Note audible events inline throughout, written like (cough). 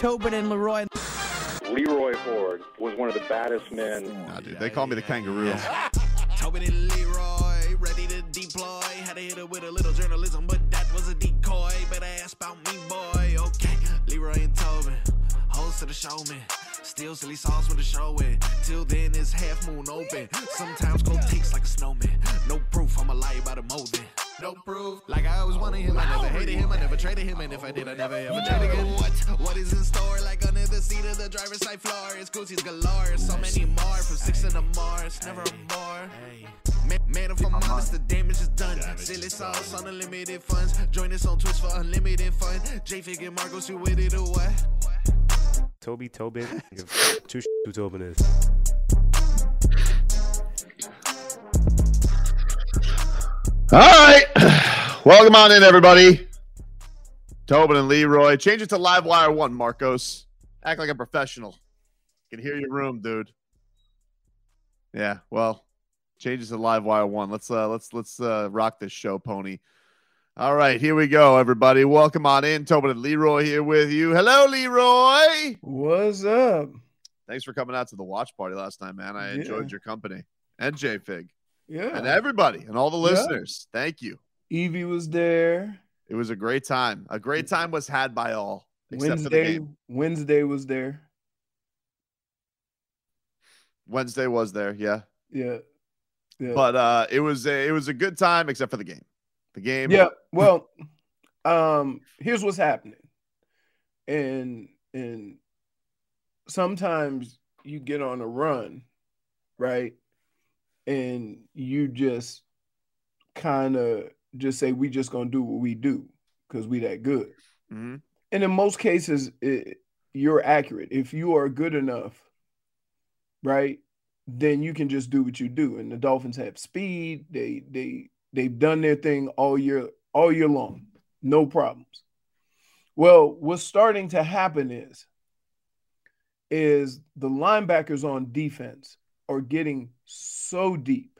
Tobin and Leroy. Leroy Hoard was one of the baddest men. Nah, dude, they call me the kangaroo. (laughs) Tobin and Leroy, ready to deploy. Had to hit it with a little journalism, but that was a decoy. Better ask about me, boy. Okay, Leroy and Tobin, host of the show, man. Still silly sauce with the show in. Till then, it's half moon open. Sometimes cold traded him, and if I did, I never ever traded again. What? What is in store? Like under the seat of the driver's side floor, it's Gucci's galore. So many more from six in the Mars, never a bar. Man, man, if I'm honest, the damage is done. Silly sauce on unlimited funds. Join us on Twitch for unlimited fun. J Fig and Marcos, you with it or what? Toby Tobin. Give (laughs) two sh- who Tobin is. All right. (sighs) Welcome on in, everybody. Tobin and Leroy. Change it to Live Wire 1, Marcos. Act like a professional. Can hear your room, dude. Yeah, well, change it to Live Wire 1. Let's uh let's let's uh rock this show, pony. All right, here we go, everybody. Welcome on in. Tobin and Leroy here with you. Hello, Leroy. What's up? Thanks for coming out to the watch party last time, man. I Yeah. enjoyed your company. And J Fig. Yeah. And everybody and all the Yeah. listeners. Thank you. Evie was there. It was a great time. A great time was had by all, except for the Wednesday. Wednesday was there. Wednesday was there, yeah. Yeah. Yeah. But uh it was a, it was a good time except for the game. The game. yeah. Well, um, here's what's happening. And and sometimes you get on a run, right? And you just kind of just say we just gonna do what we do because we that good. Mhm. And in most cases, it, you're accurate. If you are good enough, right, then you can just do what you do. And the Dolphins have speed. They they they've done their thing all year all year long, no problems. Well, what's starting to happen is is the linebackers on defense are getting so deep,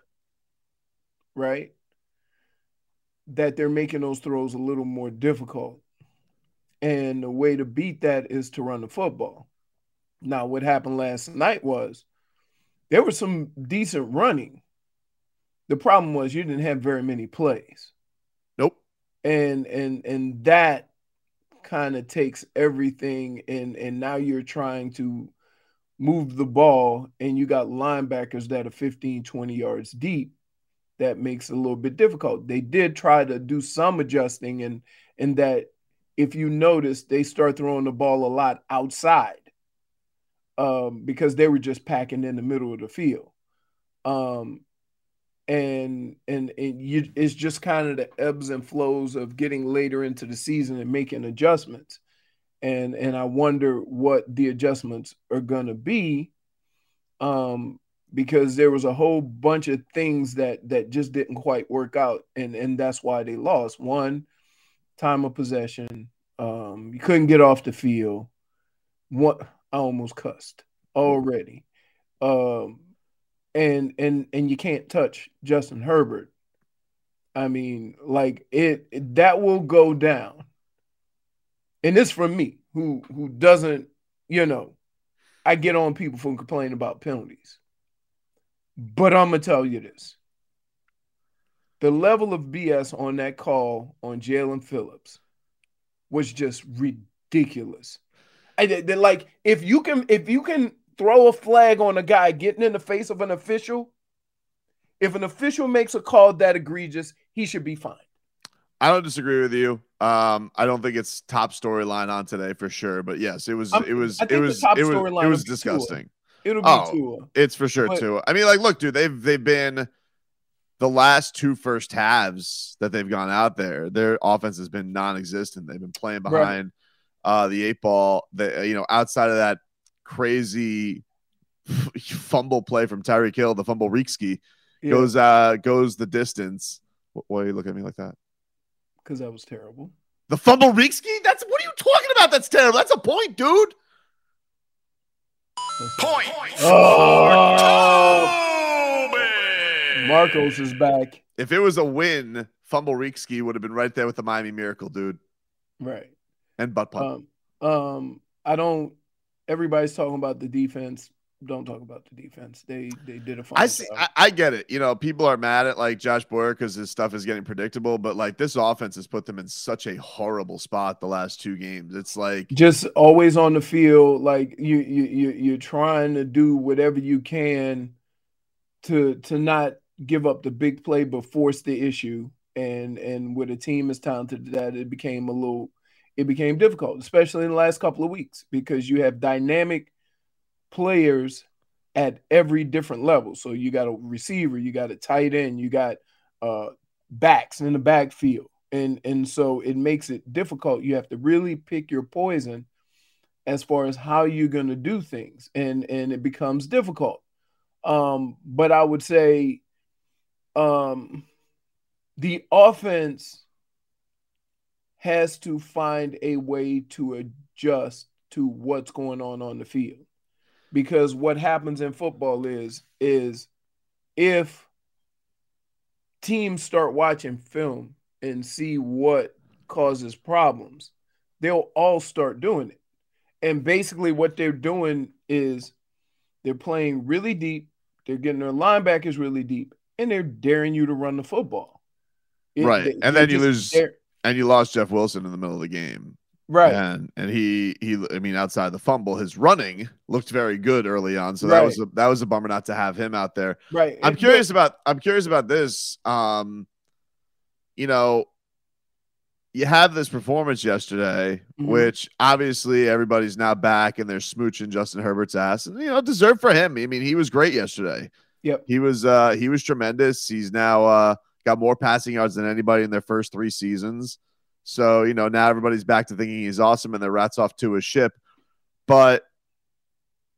right? That they're making those throws a little more difficult. And the way to beat that is to run the football. Now, what happened last night was there was some decent running. The problem was you didn't have very many plays. Nope. And and and that kind of takes everything and and now you're trying to move the ball and you got linebackers that are 15 20 yards deep that makes it a little bit difficult. They did try to do some adjusting and and that if you notice they start throwing the ball a lot outside um, because they were just packing in the middle of the field. Um, and and and you it's just kind of the ebbs and flows of getting later into the season and making adjustments. And and I wonder what the adjustments are going to be um because there was a whole bunch of things that that just didn't quite work out and and that's why they lost. One time of possession um you couldn't get off the field. What I almost cussed already. Um and and and you can't touch Justin Herbert. I mean like it, it that will go down. And this from me who who doesn't you know i get on people for complaining about penalties but i'm gonna tell you this the level of bs on that call on jaelan phillips was just ridiculous I, they, like if you can if you can throw a flag on a guy getting in the face of an official, if an official makes a call that egregious, he should be fined. I don't disagree with you. Um, I don't think it's top storyline on today for sure, but yes, it was. I'm- It was. It was. top It was. It was Tua. It'll be Oh, Tua. It's for sure But- too. I mean, like, look, dude, they've they've been the last two first halves that they've gone out there. Their offense has been non-existent. They've been playing Right. behind uh, the eight ball. The you know outside of that crazy (laughs) fumble play from Tyreek Hill, the fumble Reekski Yeah, goes uh goes the distance. Wh- Why are you looking at me like that? because that was terrible. The fumble Reekski? That's what are you talking about? That's terrible. That's a point, dude. Point. Oh, Marcos is back. If it was a win, fumble Reekski would have been right there with the Miami Miracle, dude, Right. and butt punt. Um, um, I don't. Everybody's talking about the defense. Don't talk about the defense. They they did a fine I see. I, I get it. You know, people are mad at like Josh Boyer because his stuff is getting predictable, but like this offense has put them in such a horrible spot the last two games. It's like just always on the field like you you you you're trying to do whatever you can to to not give up the big play but force the issue and and with a team as talented that it became a little it became difficult especially in the last couple of weeks because you have dynamic players at every different level. So you got a receiver you got a tight end you got uh backs in the backfield. And and so it makes it difficult. You have to really pick your poison as far as how you're going to do things and and it becomes difficult. Um but i would say um the offense has to find a way to adjust to what's going on on the field because what happens in football is is if teams start watching film and see what causes problems they'll all start doing it. And basically what they're doing is they're playing really deep they're getting their linebackers really deep and they're daring you to run the football. It- right, they- and then you lose, dare- and you lost Jeff Wilson in the middle of the game. Right And and he he I mean outside the fumble, his running looked very good early on. So that was a, that was a bummer not to have him out there. right I'm And curious about I'm curious about this. Um, you know, you have this performance yesterday, Mhm. which obviously everybody's now back and they're smooching Justin Herbert's ass, and you know, deserved for him. I mean, he was great yesterday. Yep. He was uh he was tremendous. He's now uh got more passing yards than anybody in their first three seasons. So, you know, now everybody's back to thinking he's awesome and the rats off to his ship. But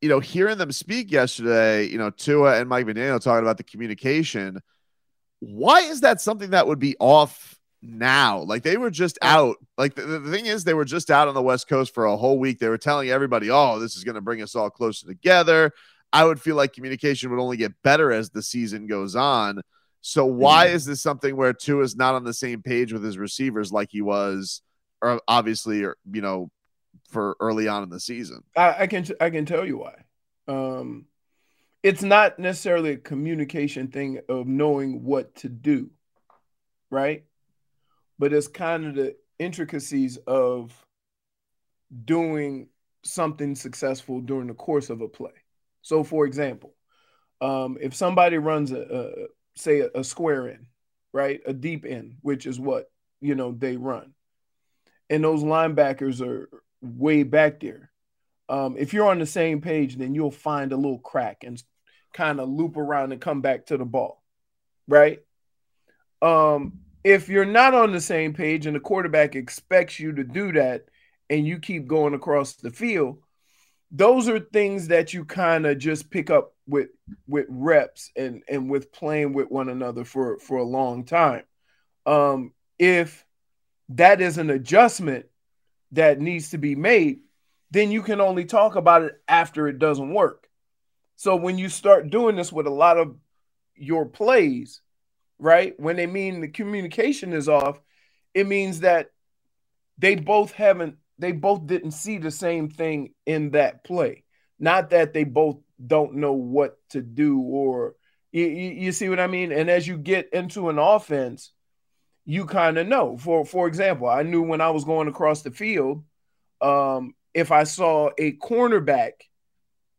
you know, hearing them speak yesterday, you know, Tua and Mike McDaniel talking about the communication. Why is that something that would be off now? Like they were just out. Like the, the thing is, they were just out on the West Coast for a whole week. They were telling everybody, oh, this is going to bring us all closer together. I would feel like communication would only get better as the season goes on. So why is this something where Tua is not on the same page with his receivers like he was, or obviously, or you know, for early on in the season? I, I can I can tell you why. Um, it's not necessarily a communication thing of knowing what to do, right? But it's kind of the intricacies of doing something successful during the course of a play. So, for example, um, if somebody runs a, a say a, a square in, right, a deep end, which is what you know they run, and those linebackers are way back there. Um, if you're on the same page, then you'll find a little crack and kind of loop around and come back to the ball, right? Um, if you're not on the same page and the quarterback expects you to do that, and you keep going across the field, those are things that you kind of just pick up with with reps and and with playing with one another for for a long time. Um, if that is an adjustment that needs to be made, then you can only talk about it after it doesn't work. So when you start doing this with a lot of your plays, right? When they mean the communication is off, it means that they both haven't they both didn't see the same thing in that play. Not that they both don't know what to do or you, you, see what I mean? And as you get into an offense, you kind of know. For for example, I knew when I was going across the field, um, if I saw a cornerback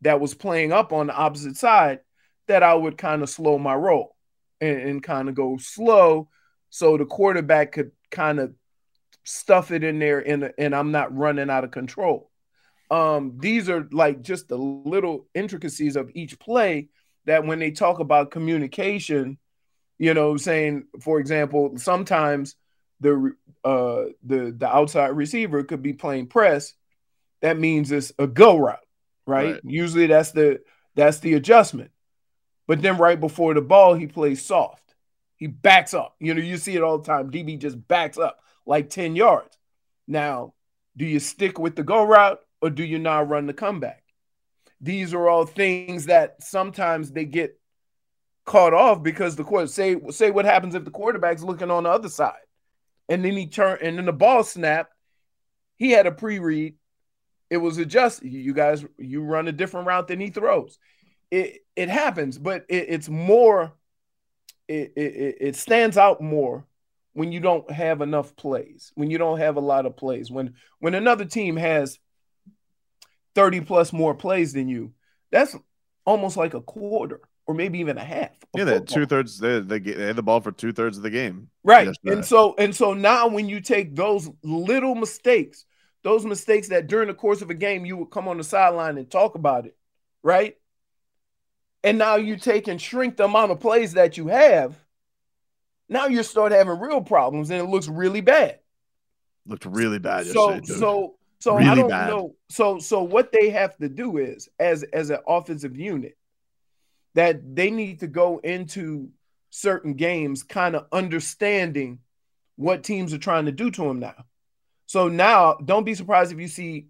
that was playing up on the opposite side, that I would kind of slow my roll and, and kind of go slow so the quarterback could kind of stuff it in there and, and I'm not running out of control. Um, these are like just the little intricacies of each play that when they talk about communication, you know, saying, for example, sometimes the uh the the outside receiver could be playing press. That means it's a go route, right? right? Usually that's the that's the adjustment. But then right before the ball, he plays soft. He backs up. You know, you see it all the time. DB just backs up like 10 yards. Now, do you stick with the go route or do you not run the comeback? These are all things that sometimes they get caught off because the court say say what happens if the quarterback's looking on the other side and then he turned and then the ball snapped. He had a pre-read. It was adjusted. You guys, you run a different route than he throws. It it happens, but it, it's more. It, it it stands out more when you don't have enough plays. When you don't have a lot of plays. When when another team has thirty plus more plays than you, that's almost like a quarter or maybe even a half. Yeah, that two thirds they, they they had the ball for two thirds of the game. Right. And so and so now when you take those little mistakes, those mistakes that during the course of a game you would come on the sideline and talk about it, right? And now you take and shrink the amount of plays that you have. Now you start having real problems and it looks really bad. Looked really bad. So so so really I don't bad. know. So so what they have to do is as as an offensive unit that they need to go into certain games kind of understanding what teams are trying to do to them now. So now don't be surprised if you see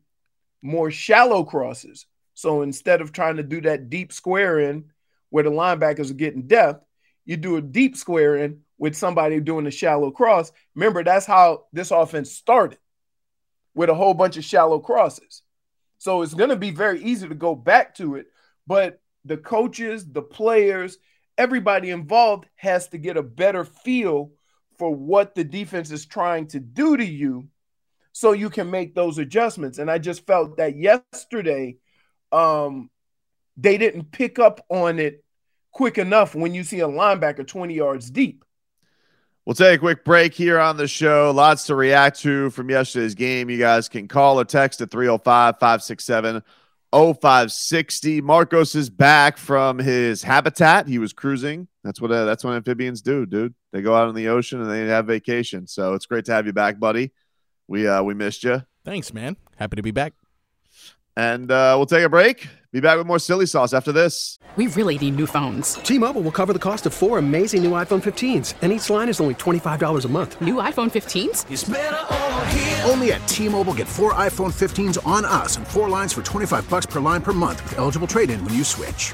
more shallow crosses. So instead of trying to do that deep square in where the linebackers are getting depth, you do a deep square in with somebody doing a shallow cross. Remember, that's how this offense started with a whole bunch of shallow crosses. So it's going to be very easy to go back to it. But the coaches, the players, everybody involved has to get a better feel for what the defense is trying to do to you so you can make those adjustments. And I just felt that yesterday um, they didn't pick up on it quick enough when you see a linebacker 20 yards deep. We'll take a quick break here on the show. Lots to react to from yesterday's game. You guys can call or text at 305 567 0560. Marcos is back from his habitat. He was cruising. That's what uh, that's what amphibians do, dude. They go out in the ocean and they have vacation. So it's great to have you back, buddy. We uh we missed you. Thanks, man. Happy to be back. And uh, we'll take a break. Be back with more silly sauce after this. We really need new phones. T-Mobile will cover the cost of four amazing new iPhone 15s, and each line is only twenty five dollars a month. New iPhone 15s? Only at T-Mobile, get four iPhone 15s on us, and four lines for twenty five bucks per line per month with eligible trade-in when you switch.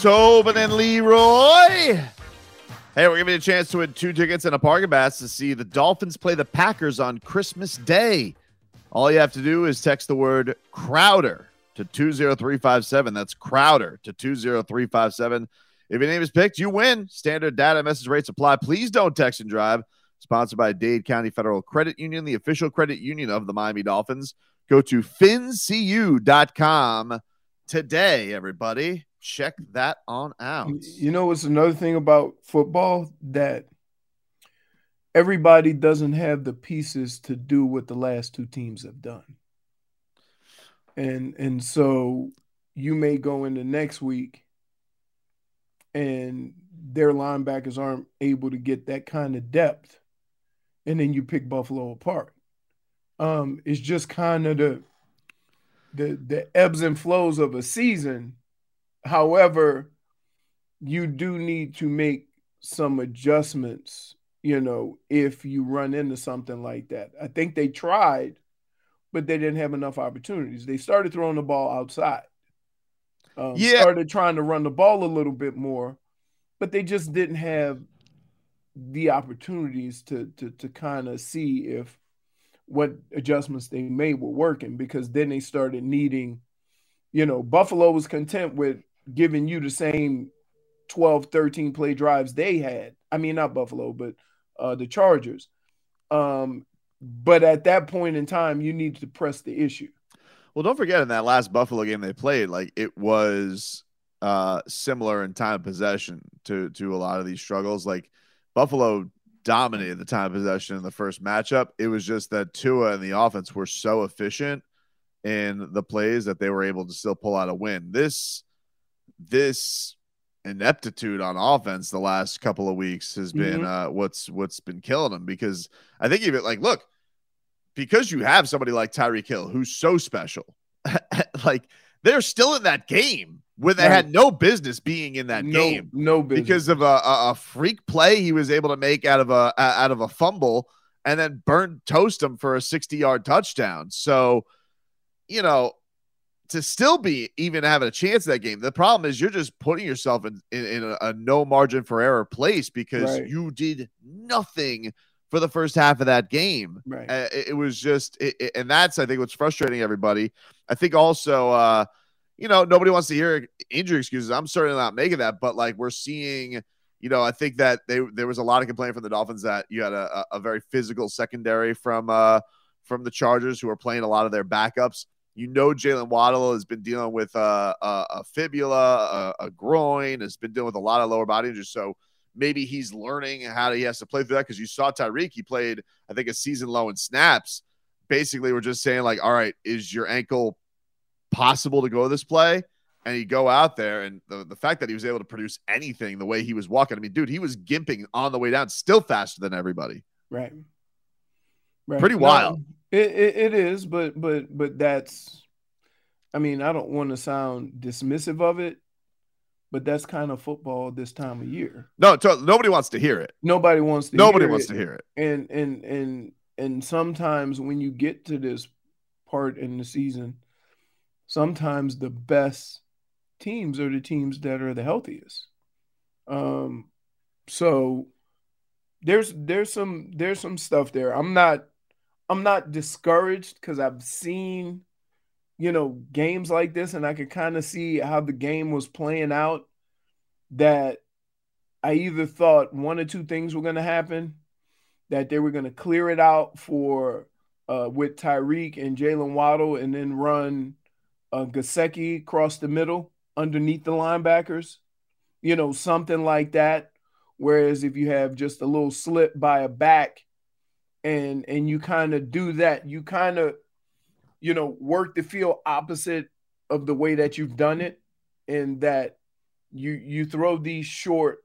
Tobin and Leroy. Hey, we're giving you a chance to win two tickets and a parking pass to see the Dolphins play the Packers on Christmas Day. All you have to do is text the word Crowder to 20357. That's Crowder to 20357. If your name is picked, you win. Standard data message rates apply. Please don't text and drive. sponsored by Dade County Federal Credit Union, the official credit union of the Miami Dolphins. Go to fincu.com today, everybody. Check that on out. You know, it's another thing about football that everybody doesn't have the pieces to do what the last two teams have done. And and so you may go into next week and their linebackers aren't able to get that kind of depth. And then you pick Buffalo apart. Um, it's just kind of the the the ebbs and flows of a season. However, you do need to make some adjustments, you know, if you run into something like that. I think they tried, but they didn't have enough opportunities. They started throwing the ball outside. Um, Yeah. started trying to run the ball a little bit more, but they just didn't have the opportunities to to to kind of see if what adjustments they made were working because then they started needing, you know, Buffalo was content with giving you the same 12, 13 play drives they had. I mean, not Buffalo, but uh, the Chargers. Um, but at that point in time, you need to press the issue. Well, don't forget in that last Buffalo game they played, like it was uh similar in time of possession to to a lot of these struggles. Like Buffalo dominated the time of possession in the first matchup. It was just that Tua and the offense were so efficient in the plays that they were able to still pull out a win. This this ineptitude on offense the last couple of weeks has been Mhm. uh what's what's been killing them because I think even like look because you have somebody like Tyreek Hill who's so special, (laughs) like they're still in that game where they had no business being in that no, game no business. because of a, a, a freak play he was able to make out of a a- out of a fumble and then burn toast him for a 60 yard touchdown. So, you know, to still be even having a chance that game, the problem is you're just putting yourself in, in, in a, a no margin for error place because Right. you did nothing for the first half of that game. Right. Uh, it, it was just, it, it- and that's I think what's frustrating everybody. I think also, uh, you know, nobody wants to hear injury excuses. I'm certainly not making that, but like we're seeing, you know, I think that they there was a lot of complaint from the Dolphins that you had a, a a very physical secondary from uh from the Chargers who are playing a lot of their backups. You know, Jaylen Waddle has been dealing with uh, a, a fibula, a, a groin, has been dealing with a lot of lower body injuries. So maybe he's learning how he has to play through that because you saw Tyreek, he played, I think, a season low in snaps. Basically, we're just saying, like, all right, is your ankle possible to go this play? And he go out there, and the, the fact that he was able to produce anything the way he was walking, I mean, dude, he was gimping on the way down, still faster than everybody. Right. Right. Pretty No, wild. It, it it is, but but but that's I mean, I don't want to sound dismissive of it, but that's kind of football this time of year. No, to- nobody wants to hear it. Nobody wants to Nobody hear wants it. to hear it. And and and and sometimes when you get to this part in the season, sometimes the best teams are the teams that are the healthiest. Um so there's there's some there's some stuff there. I'm not I'm not discouraged because I've seen you know games like this and I could kind of see how the game was playing out that I either thought one or two things were going to happen that they were going to clear it out for uh, with Tyreek and Jaylen Waddle and then run uh, Gesicki across the middle underneath the linebackers, you know, something like that. Whereas if you have just a little slip by a back and and you kind of do that, you kind of, you know, work the field opposite of the way that you've done it, and that you you throw these short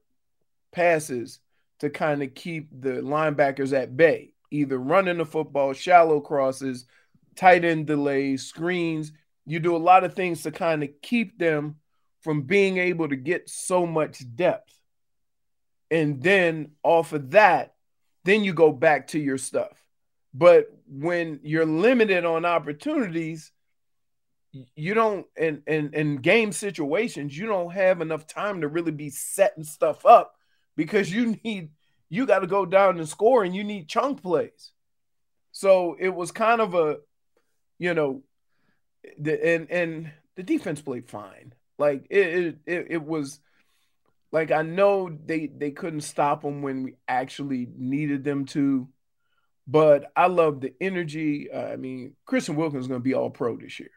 passes to kind of keep the linebackers at bay, either running the football, shallow crosses, tight end delays, screens. You do a lot of things to kind of keep them from being able to get so much depth. And then off of that, then you go back to your stuff. But when you're limited on opportunities, you don't and in in game situations, you don't have enough time to really be setting stuff up because you need you got to go down and score and you need chunk plays. So it was kind of a, you know, the and and the defense played fine. Like it it, it was like I know they they couldn't stop them when we actually needed them to, but I love the energy. Uh, I mean, Christian Wilkins is going to be all pro this year.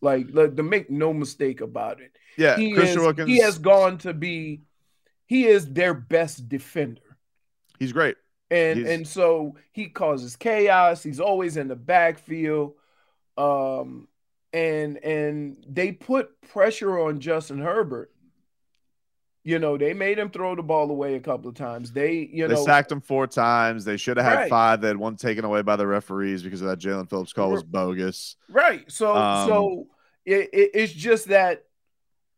Like, like to make no mistake about it. Yeah, he Christian is, Wilkins- He has gone to be. He is their best defender. He's great. And He's- and so he causes chaos. He's always in the backfield. Um and and they put pressure on Justin Herbert. You know, they made him throw the ball away a couple of times. They, you know, they know, sacked him four times. They should have had Right. five. They had one taken away by the referees because of that Jaelan Phillips call was bogus. Right. So Um, so it, it, it's just that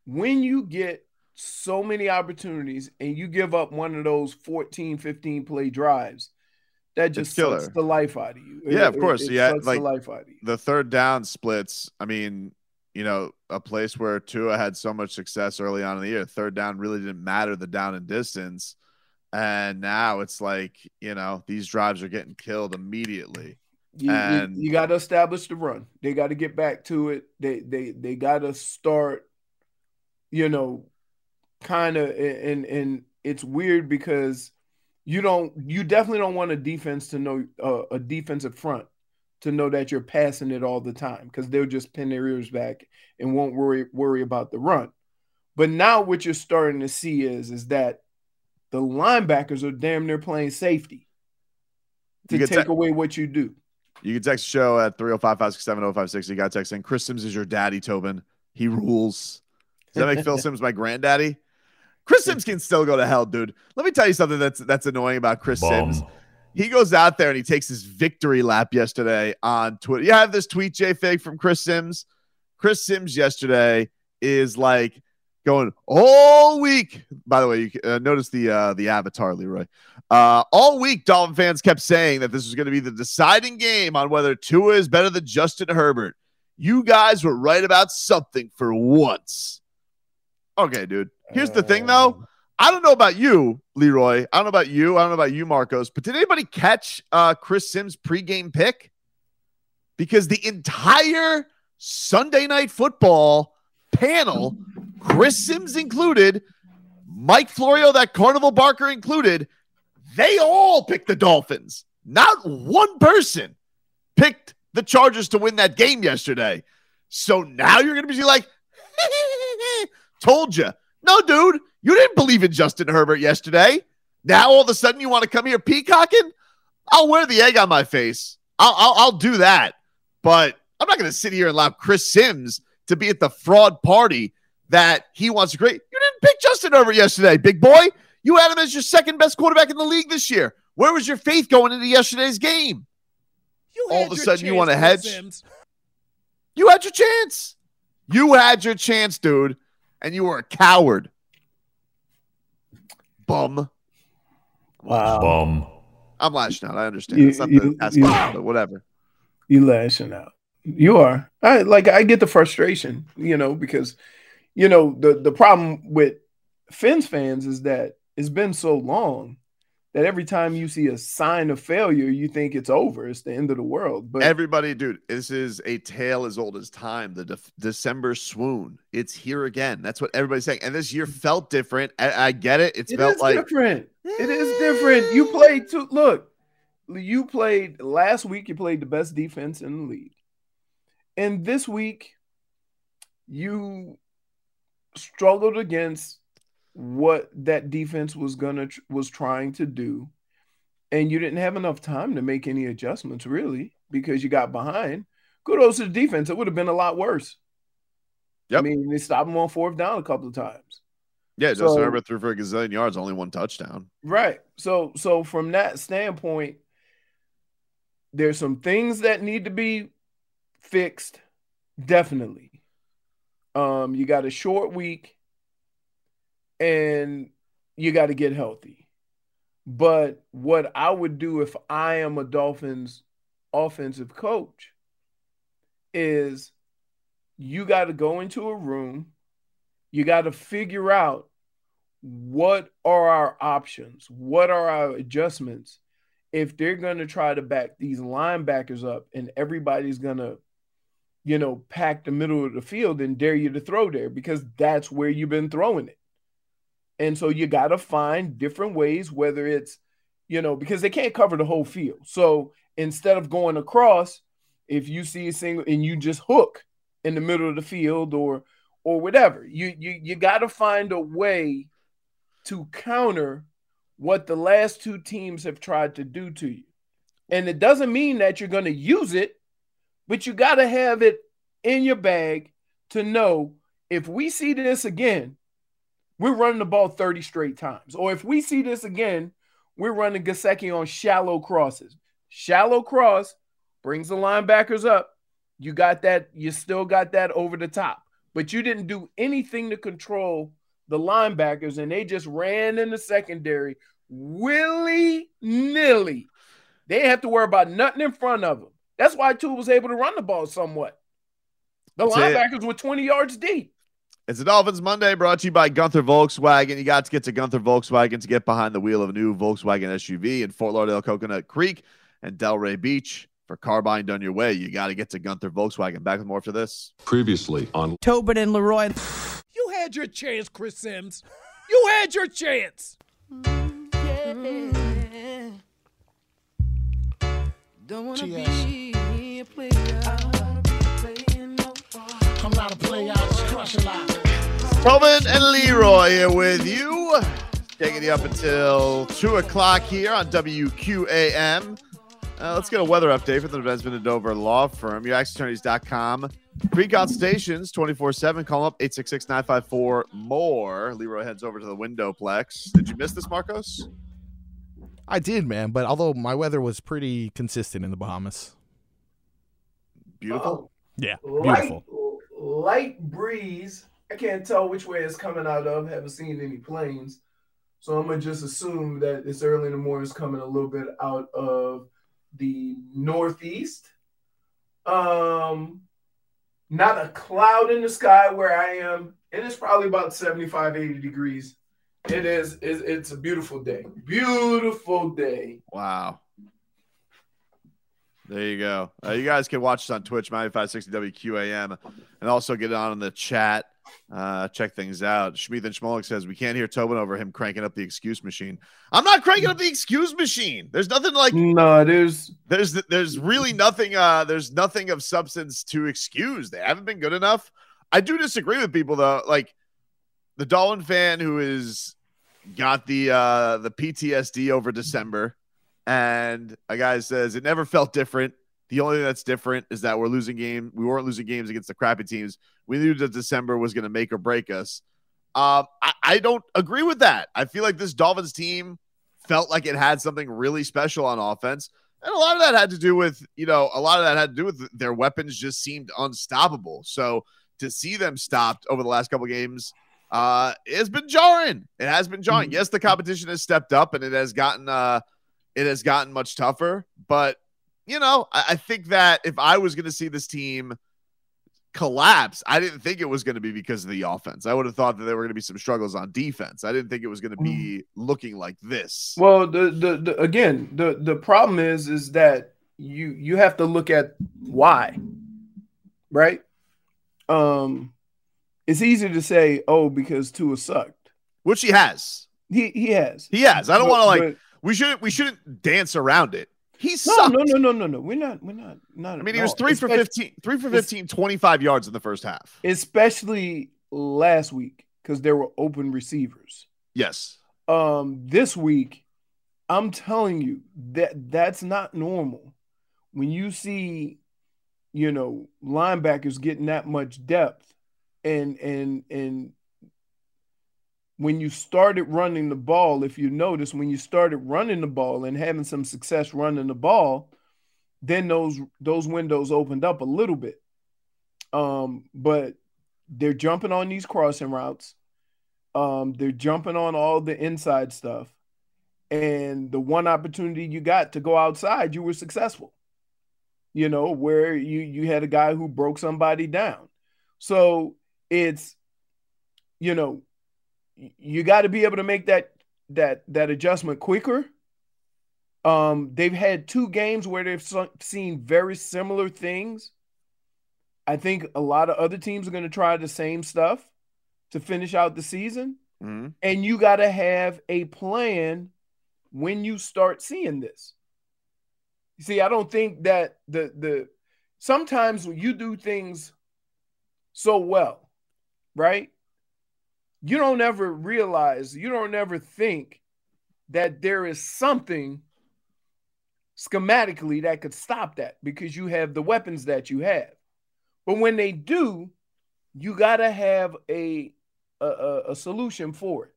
when you get so many opportunities and you give up one of those 14, 15 play drives, that just sucks the life out of you. Yeah, of course. It, it yeah, like the life out of you. the third down splits. I mean, you know, a place where Tua had so much success early on in the year, third down really didn't matter the down and distance. And now it's like, you know, these drives are getting killed immediately. You, you- and you, got to establish the run. They got to get back to it. They they they got to start. You know, kind of, and and it's weird because you don't. You definitely don't want a defense to know uh, a defensive front to know that you're passing it all the time because they'll just pin their ears back and won't worry worry about the run. But now what you're starting to see is is that the linebackers are damn near playing safety to You take that- away what you do. You can text the show at 305 567 0560. You got text in. Chris Sims is your daddy, Tobin. He rules. Does that make Phil (laughs) Sims my granddaddy? Chris Sims can still go to hell, dude. Let me tell you something that's that's annoying about Chris Sims. He goes out there and he takes his victory lap yesterday on Twitter. You have this tweet, J Fig, from Chris Sims. Chris Sims yesterday is like going all week. By the way, you uh, notice the uh, the avatar, Leroy. Uh, all week, Dolphin fans kept saying that this was going to be the deciding game on whether Tua is better than Justin Herbert. You guys were right about something for once. Okay, dude. Here's the thing, though. I don't know about you, Leroy. I don't know about you. I don't know about you, Marcos. But did anybody catch uh, Chris Sims' pregame pick? Because the entire Sunday night football panel, Chris Sims included, Mike Florio, that Carnival Barker included, they all picked the Dolphins. Not one person picked the Chargers to win that game yesterday. So now you're going to be like, (laughs) told you. No, dude, you didn't believe in Justin Herbert yesterday. Now all of a sudden you want to come here peacocking? I'll wear the egg on my face. I'll, I'll, I'll do that. But I'm not going to sit here and allow Chris Sims to be at the fraud party that he wants to create. You didn't pick Justin Herbert yesterday, big boy. You had him as your second best quarterback in the league this year. Where was your faith going into yesterday's game? You all of a sudden you want to hedge. Sims. You had your chance. You had your chance, dude, and you were a coward. Bum. Wow. Bum. I'm lashing out. I understand. You- it's not you- the ask you- but whatever. You lashing out. You are. I like I get the frustration, you know, because you know the the problem with Finns fans is that it's been so long that every time you see a sign of failure, you think it's over. It's the end of the world. But Everybody, dude, this is a tale as old as time. The De- December swoon. It's here again. That's what everybody's saying. And this year felt different. I, I get it. It's it felt is like different. It is eh. different. You played to look. You played last week. You played the best defense in the league, and this week you struggled against what that defense was gonna was trying to do, and you didn't have enough time to make any adjustments really because you got behind. Kudos to the defense. It would have been a lot worse. I mean, they stopped him on fourth down a couple of times. yeah, Justin So- Herbert threw for a gazillion yards, only one touchdown. Right. So so from that standpoint, there's some things that need to be fixed. Definitely. Um, you got a short week and you got to get healthy. But what I would do if I am a Dolphins offensive coach is you got to go into a room, you got to figure out what are our options? What are our adjustments if they're going to try to back these linebackers up and everybody's going to, you know, pack the middle of the field and dare you to throw there because that's where you've been throwing it. And so you got to find different ways, whether it's, you know, because they can't cover the whole field. So instead of going across, if you see a single and you just hook in the middle of the field or or whatever, you you you got to find a way to counter what the last two teams have tried to do to you. And it doesn't mean that you're going to use it, but you got to have it in your bag to know if we see this again, we're running the ball 30 straight times. Or if we see this again, we're running Gesicki on shallow crosses. Shallow cross brings the linebackers up. You got that, you still got that over the top, but you didn't do anything to control the linebackers, and they just ran in the secondary willy nilly. They didn't have to worry about nothing in front of them. That's why Tua was able to run the ball somewhat. The That's linebackers it. were 20 yards deep. It's a Dolphins Monday brought to you by Gunther Volkswagen. You got to get to Gunther Volkswagen to get behind the wheel of a new Volkswagen SUV in Fort Lauderdale, Coconut Creek, and Delray Beach. For carbine done your way, you got to get to Gunther Volkswagen. Back with more after this. Previously on Tobin and Leroy. You had your chance, Chris Sims. You had your chance. Mm, don't wanna be a player. I wanna be playing no I'm not a player, I just crush a lot. Tobin and Leroy here with you, taking you up until 2 o'clock here on WQAM. Uh, let's get a weather update from the Desmond and Dover Law Firm, UXattorneys.com. Free consultations 24 7. Call up 866 954 more. Leroy heads over to the Windowplex. Did you miss this, Marcos? I did, man. But although my weather was pretty consistent in the Bahamas. Beautiful. Yeah, Light, beautiful. Light breeze. I can't tell which way it's coming out of. Haven't seen any planes. So I'm gonna just assume that it's early in the morning. It's coming a little bit out of the northeast. Um, not a cloud in the sky where I am, and it's probably about 75, 80 degrees. It is. It's, it's a beautiful day. Beautiful day. Wow. There you go. Uh, you guys can watch us on Twitch, 9560 WQAM, and also get on in the chat. Uh, check things out. Schmeeth and Schmolik says we can't hear Tobin over him cranking up the excuse machine. I'm not cranking up the excuse machine. There's nothing like no. There's there's there's really nothing. Uh, there's nothing of substance to excuse. They haven't been good enough. I do disagree with people though. Like the Dolphin fan who is got the uh the PTSD over December, and a guy says it never felt different. The only thing that's different is that we're losing game. We weren't losing games against the crappy teams. We knew that December was going to make or break us. Um, I, I don't agree with that. I feel like this Dolphins team felt like it had something really special on offense. And a lot of that had to do with, you know, a lot of that had to do with their weapons just seemed unstoppable. So to see them stopped over the last couple games, uh, it's been jarring. It has been jarring. Yes, the competition has stepped up and it has gotten uh it has gotten much tougher. But you know, I, I think that if I was gonna see this team collapse, I didn't think it was going to be because of the offense. I would have thought that there were going to be some struggles on defense. I didn't think it was going to be looking like this. Well, the, the the again, the the problem is is that you you have to look at why. Right? Um it's easy to say, "Oh, because Tua sucked." Which he has. He he has. He has. I don't want to like we shouldn't we shouldn't dance around it. He No, sucked. no, no, no, no, no. We're not. We're not. Not. I mean, he was 3 for 15, 3 for 15, 25 yards in the first half. especially last week because there were open receivers. Yes. Um, this week, I'm telling you that that's not normal. When you see, you know, linebackers getting that much depth, and and and when you started running the ball, if you notice, when you started running the ball and having some success running the ball, then those those windows opened up a little bit. Um, but they're jumping on these crossing routes. Um, they're jumping on all the inside stuff. And the one opportunity you got to go outside, you were successful. You know, where you you had a guy who broke somebody down. So it's you know, you got to be able to make that that that adjustment quicker. Um, they've had two games where they've seen very similar things. I think a lot of other teams are going to try the same stuff to finish out the season. Mhm. and you got to have a plan when you start seeing this. You see, I don't think that the the sometimes when you do things so well, right? You don't ever realize, you don't ever think that there is something schematically that could stop that because you have the weapons that you have. But when they do, you got to have a, a a solution for it.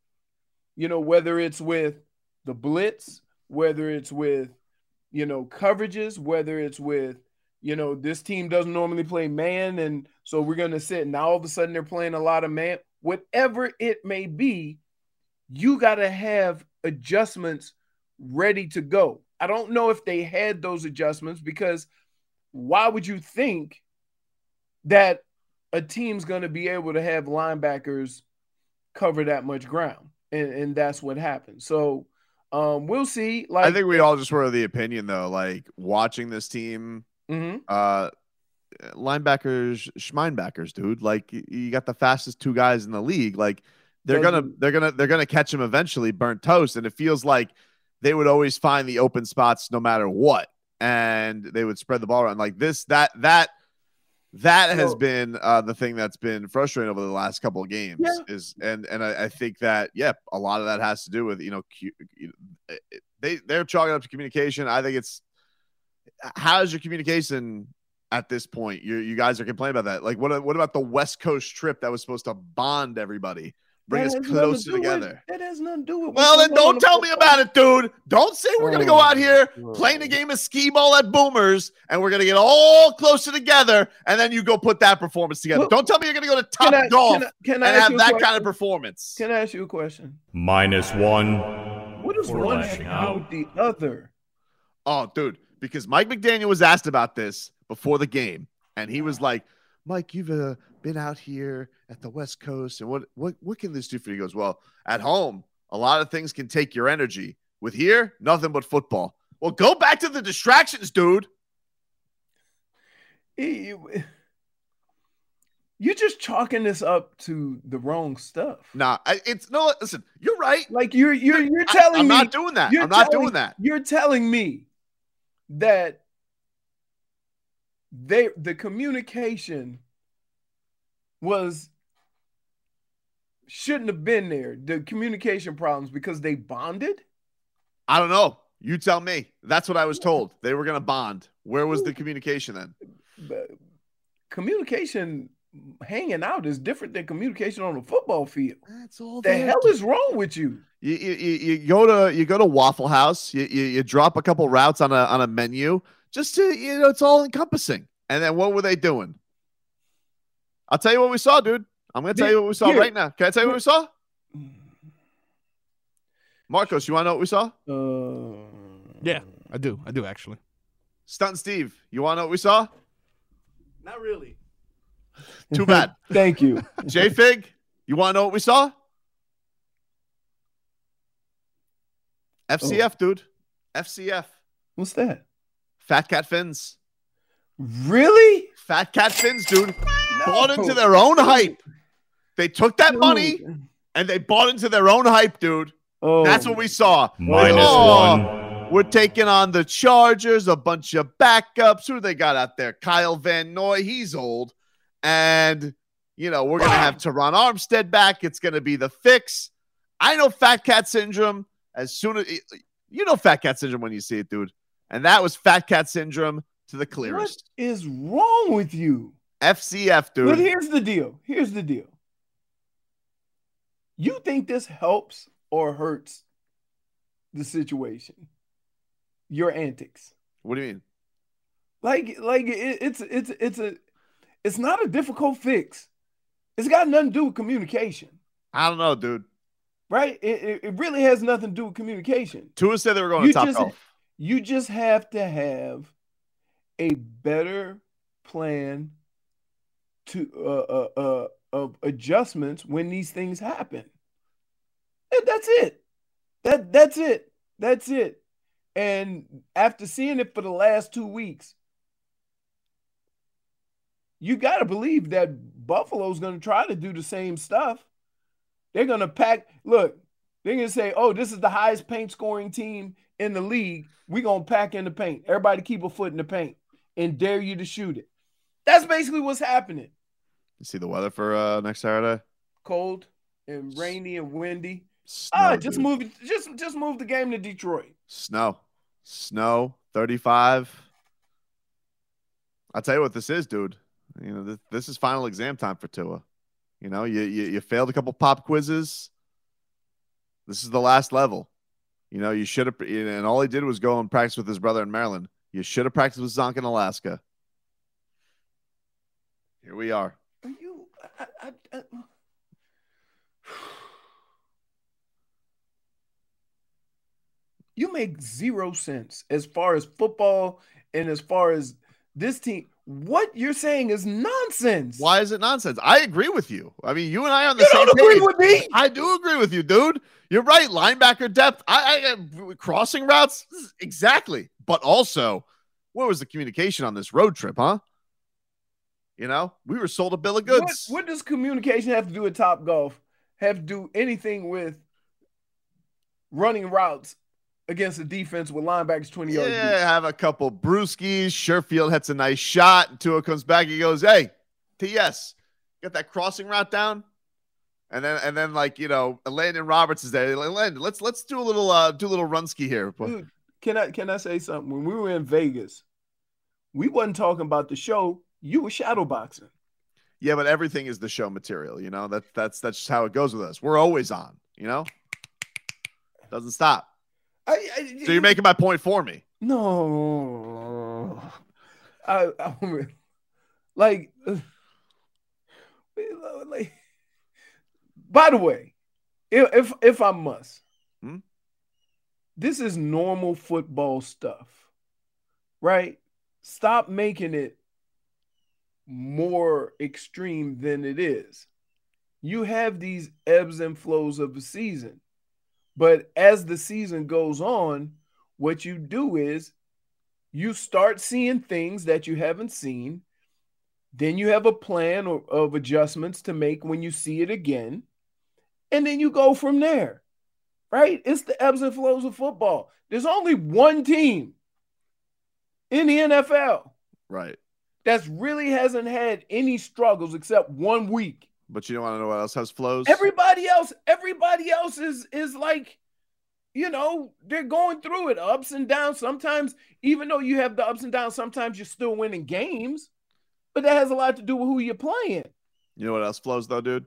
You know, whether it's with the blitz, whether it's with you know coverages, whether it's with you know this team doesn't normally play man, and so we're going to sit. Now all of a sudden they're playing a lot of man. Whatever it may be, you got to have adjustments ready to go. I don't know if they had those adjustments because why would you think that a team's going to be able to have linebackers cover that much ground? And and that's what happened. So um we'll see. Like I think we all just were of the opinion though, like watching this team, Mhm. uh, linebackers, Schmeinbackers, dude. Like you got the fastest two guys in the league. Like they're gonna, they're gonna, they're gonna catch him eventually, burnt toast. And it feels like they would always find the open spots no matter what, and they would spread the ball around. Like this, that, that. That has been uh, the thing that's been frustrating over the last couple of games. Yeah. Is and and I, I think that yeah, a lot of that has to do with you know, you know, they they're chalking up to communication. I think it's how's your communication at this point? You you guys are complaining about that. Like what what about the West Coast trip that was supposed to bond everybody, bring That us has nothing to closer do with- together? that has nothing to do with. Well, then don't tell the me about it, dude. Don't say we're gonna go Oh, out here oh. playing a game of skee ball at Boomers and we're gonna get all closer together, and then you go put that performance together. Well, don't tell me you're gonna go to Top Can I- Golf can I- can I and have you a that kind of performance. Can I ask you a question? Minus one. What does for one have lashing to do out. with the other? Oh, dude, because Mike McDaniel was asked about this before the game, and he was like, "Mike, you've uh, been out here at the West Coast, and what what what can this do for you?" He goes, "Well, at home, a lot of things can take your energy. With here, nothing but football. Well, go back to the distractions, dude. You- You're just chalking this up to the wrong stuff. Nah, I, it's no. Listen, you're right. Like you're you're you're I- telling I'm me not doing that. I'm not telling- doing that. You're telling me that they the communication was shouldn't have been there. The communication problems because they bonded. I don't know. You tell me. That's what I was told. They were gonna bond. Where was the communication then? But communication hanging out is different than communication on a football field. That's all. The hell is wrong with you? You, you, you you go to you go to Waffle House. You, you you drop a couple routes on a on a menu. Just to you know, it's all encompassing. And then what were they doing? I'll tell you what we saw, dude. I'm gonna tell you what we saw Yeah. right now. Can I tell you what we saw? Marcos, you want to know what we saw? Uh, Yeah, I do. I do actually. Stunt Steve, you want to know what we saw? Not really. Too bad. (laughs) Thank you. J Fig, you want to know what we saw? FCF, dude. FCF. What's that? Fat Cat Fins. Really? Fat Cat Fins, dude. Bought into their own hype. They took that money and they bought into their own hype, dude. Oh, That's what we saw. Minus Oh, one. We're taking on the Chargers, a bunch of backups. Who they got out there? Kyle Van Noy, he's old. And, you know, we're going to have Terron Armstead back. It's going to be the fix. I know Fat Cat Syndrome as soon as you know Fat Cat Syndrome when you see it, dude. And that was Fat Cat Syndrome to the what clearest. is wrong with you? FCF, dude. But here's the deal. Here's the deal. You think this helps or hurts the situation? Your antics. what do you mean? Like, like it, it's it's it's a it's not a difficult fix. It's got nothing to do with communication, I don't know, dude. right? It, it, it really has nothing to do with communication. Tua said they were going You to top just- golf. You just have to have a better plan to uh, uh, uh, of adjustments when these things happen. And that's it. That that's it. That's it. And after seeing it for the last two weeks, you got to believe that Buffalo's going to try to do the same stuff. They're gonna pack. Look, they're gonna say, "Oh, this is the highest paint scoring team in the league. We're gonna pack in the paint. Everybody keep a foot in the paint and dare you to shoot it." That's basically what's happening. You see the weather for uh, next Saturday? Cold and rainy and windy. Snow, ah, just dude. move. Just just move the game to Detroit. Snow, snow, thirty-five. I'll tell you what this is, dude. You know, this, this is final exam time for Tua. You know, you, you you failed a couple pop quizzes. This is the last level. You know, you should have, and all he did was go and practice with his brother in Maryland. You should have practiced with Zonk in Alaska. Here we are. Are you? I, I, I, (sighs) you make zero sense as far as football and as far as this team. What you're saying is nonsense. Why is it nonsense? I agree with you. I mean, you and I are on the You same don't agree page. with me? I do agree with you, dude. You're right. Linebacker depth. I, I crossing routes exactly. But also, where was the communication on this road trip, huh? You know, we were sold a bill of What, goods. what does communication have to do with Topgolf? Have to do anything with running routes against the defense with linebackers 20 yards deep? Yeah, have a couple brewskis. Sherfield hits a nice shot. Tua comes back. He goes, "Hey, TS, get that crossing route down." And then, and then, like you know, Landon Roberts is there. Landon, let's let's do a little uh do a little runski here. Dude, can I can I say something? When we were in Vegas, we wasn't talking about the show. You were shadowboxing. Yeah, but everything is the show material. You know that that's that's just how it goes with us. We're always on. You know, doesn't stop. I, I, So you're making my point for me. No, I, I like, like. By the way, if if, if I must, Hmm? this is normal football stuff, right? Stop making it more extreme than it is. You have these ebbs and flows of the season. But as the season goes on, what you do is you start seeing things that you haven't seen. Then you have a plan of, of adjustments to make when you see it again. And then you go from there, right? It's the ebbs and flows of football. There's only one team in the NFL Right. that's really hasn't had any struggles except one week. But you don't want to know what else has flows? Everybody else, everybody else is is like, you know, they're going through it, ups and downs. Sometimes, even though you have the ups and downs, sometimes you're still winning games. But that has a lot to do with who you're playing. You know what else flows though, dude?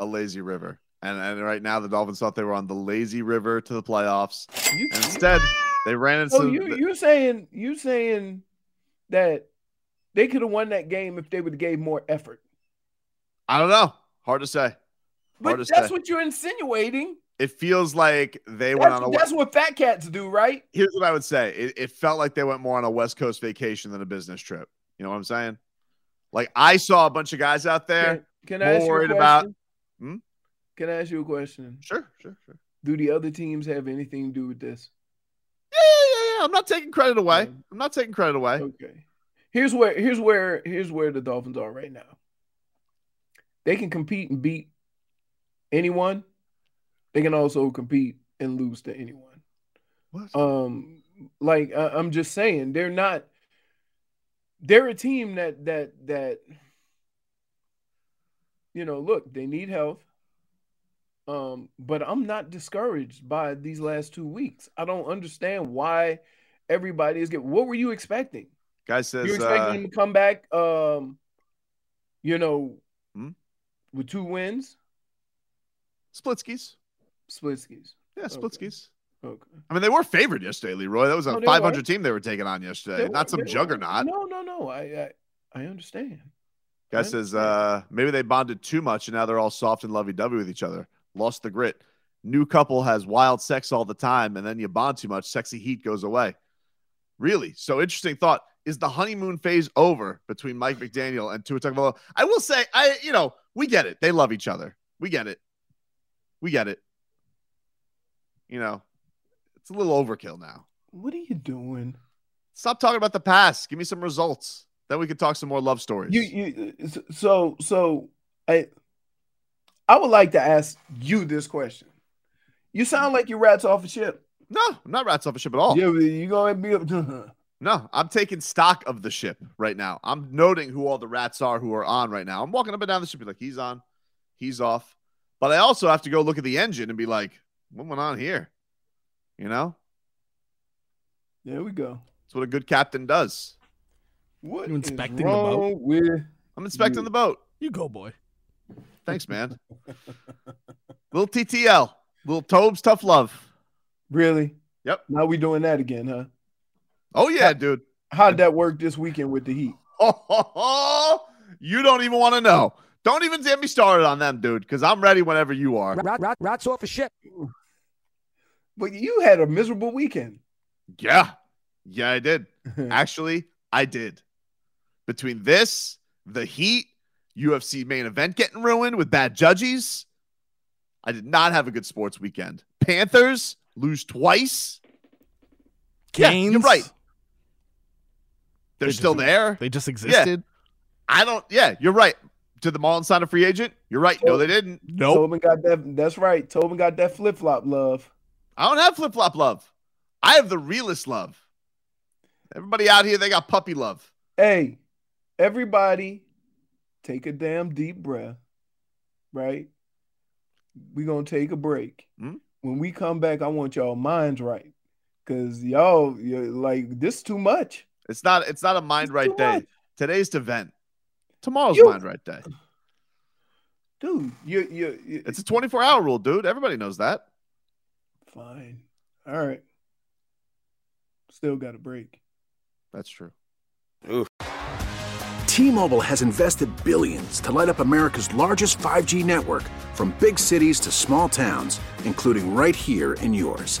A lazy river. And and right now the Dolphins thought they were on the lazy river to the playoffs. You, instead, they ran into so you you saying you saying that they could have won that game if they would have gave more effort. I don't know. Hard to say. Hard But to that's say. what you're insinuating. it feels like they went on a that's what fat cats do, right? here's what I would say. It, it felt like they went more on a West Coast vacation than a business trip. You know what I'm saying? Like I saw a bunch of guys out there Can, can more worried about. Hmm? Can I ask you a question? Sure, sure, sure. Do the other teams have anything to do with this? Yeah, yeah, yeah. I'm not taking credit away. I'm not taking credit away. Okay. Here's where here's where here's where the Dolphins are right now. They can compete and beat anyone. They can also compete and lose to anyone. What? Um, like I- I'm just saying, they're not. They're a team that that that. You know, look, they need health. Um, but I'm not discouraged by these last two weeks. I don't understand why everybody is getting. What were you expecting? Guy says you expecting uh, them to come back? Um, you know? With two wins, Splitskis. Splitskis. Yeah, Splitskis. Okay. I mean, they were favored yesterday, Leroy. That was a they 500 were. team they were taking on yesterday, They not were- some they were. juggernaut. No, no, no. I I, I understand. Guy says uh, maybe they bonded too much and now they're all soft and lovey dovey with each other. Lost the grit. New couple has wild sex all the time, and then you bond too much, sexy heat goes away. Really? So interesting thought. Is the honeymoon phase over between Mike McDaniel and Tua Tagovailoa? I will say, I you know, we get it. They love each other. We get it. We get it. You know, it's a little overkill now. What are you doing? Stop talking about the past. Give me some results. Then we could talk some more love stories. You you so so I I would like to ask you this question. You sound like you rats off a ship. No, I'm not rats off a ship at all. Yeah, but you gonna be up to (laughs) No, I'm taking stock of the ship right now. I'm noting who all the rats are who are on right now. I'm walking up and down the ship, be like, he's on, he's off. But I also have to go look at the engine and be like, what went on here? You know? There we go. That's what a good captain does. What You is inspecting the boat? with I'm inspecting You- the boat. You go, boy. Thanks, man. little TTL, little Tobes, tough love. really? Yep. Now we doing that again, huh? Oh yeah, dude. How'd that work this weekend with the Heat? Oh, (laughs) you don't even want to know. Don't even get me started on them, dude, because I'm ready whenever you are. Rat, rat, rats off a ship. But you had a miserable weekend. Yeah. Yeah, I did. (laughs) Actually, I did. Between this, the Heat, UFC main event getting ruined with bad judges, I did not have a good sports weekend. Panthers lose twice. Yeah, you're right. They're They still just- there. They just existed. I don't. Yeah, you're right. Did the Marlins sign a free agent? You're right. No, they didn't. Nope. Tobin got that. That's right. Tobin got that flip flop love. I don't have flip flop love. I have the realest love. Everybody out here, they got puppy love. Hey, everybody, take a damn deep breath. Right? We're gonna take a break. Hmm? When we come back, I want y'all minds right. Cause y'all you're like this too much. It's not. It's not a mind right day. much. Today's the vent. Tomorrow's You- mind right day. Dude, you you you It's a 24 hour rule, dude. Everybody knows that. fine. All right. Still got a break. That's true. T-Mobile has invested billions to light up America's largest 5G network from big cities to small towns, including right here in yours.